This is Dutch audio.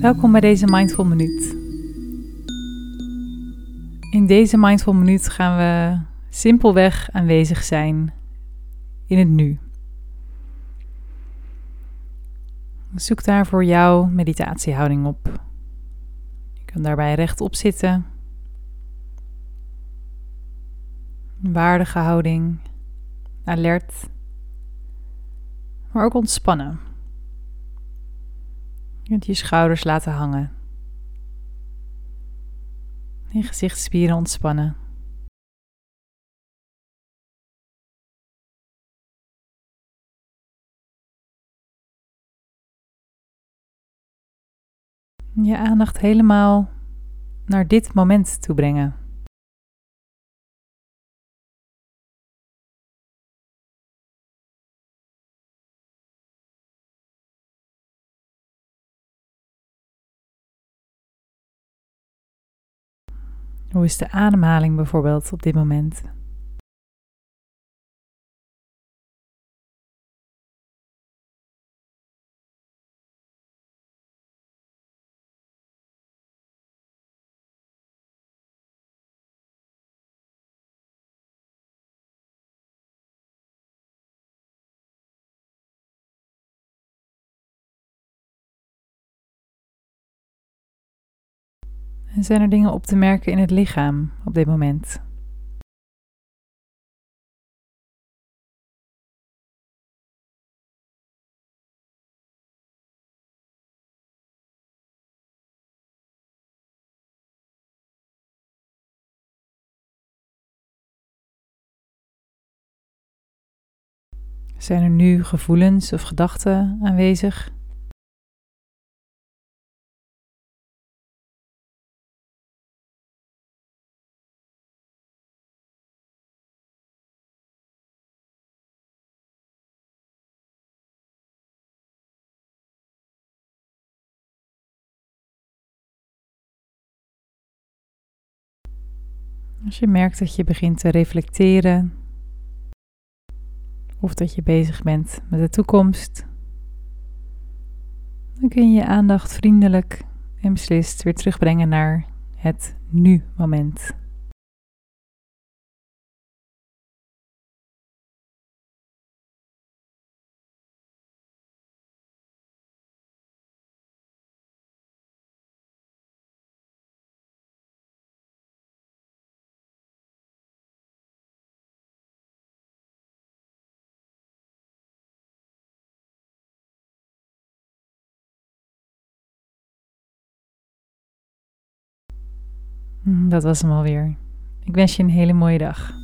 Welkom bij deze Mindful Minuut. In deze Mindful Minuut gaan we simpelweg aanwezig zijn in het nu. Zoek daar voor jouw meditatiehouding op. Je kan daarbij rechtop zitten. Waardige houding, alert, maar ook ontspannen. Je schouders laten hangen. Je gezichtsspieren ontspannen. Je aandacht helemaal naar dit moment toe brengen. Hoe is de ademhaling bijvoorbeeld op dit moment? En zijn er dingen op te merken in het lichaam op dit moment? Zijn er nu gevoelens of gedachten aanwezig? Als je merkt dat je begint te reflecteren of dat je bezig bent met de toekomst, dan kun je je aandacht vriendelijk en beslist weer terugbrengen naar het nu-moment. Dat was hem alweer. Ik wens je een hele mooie dag.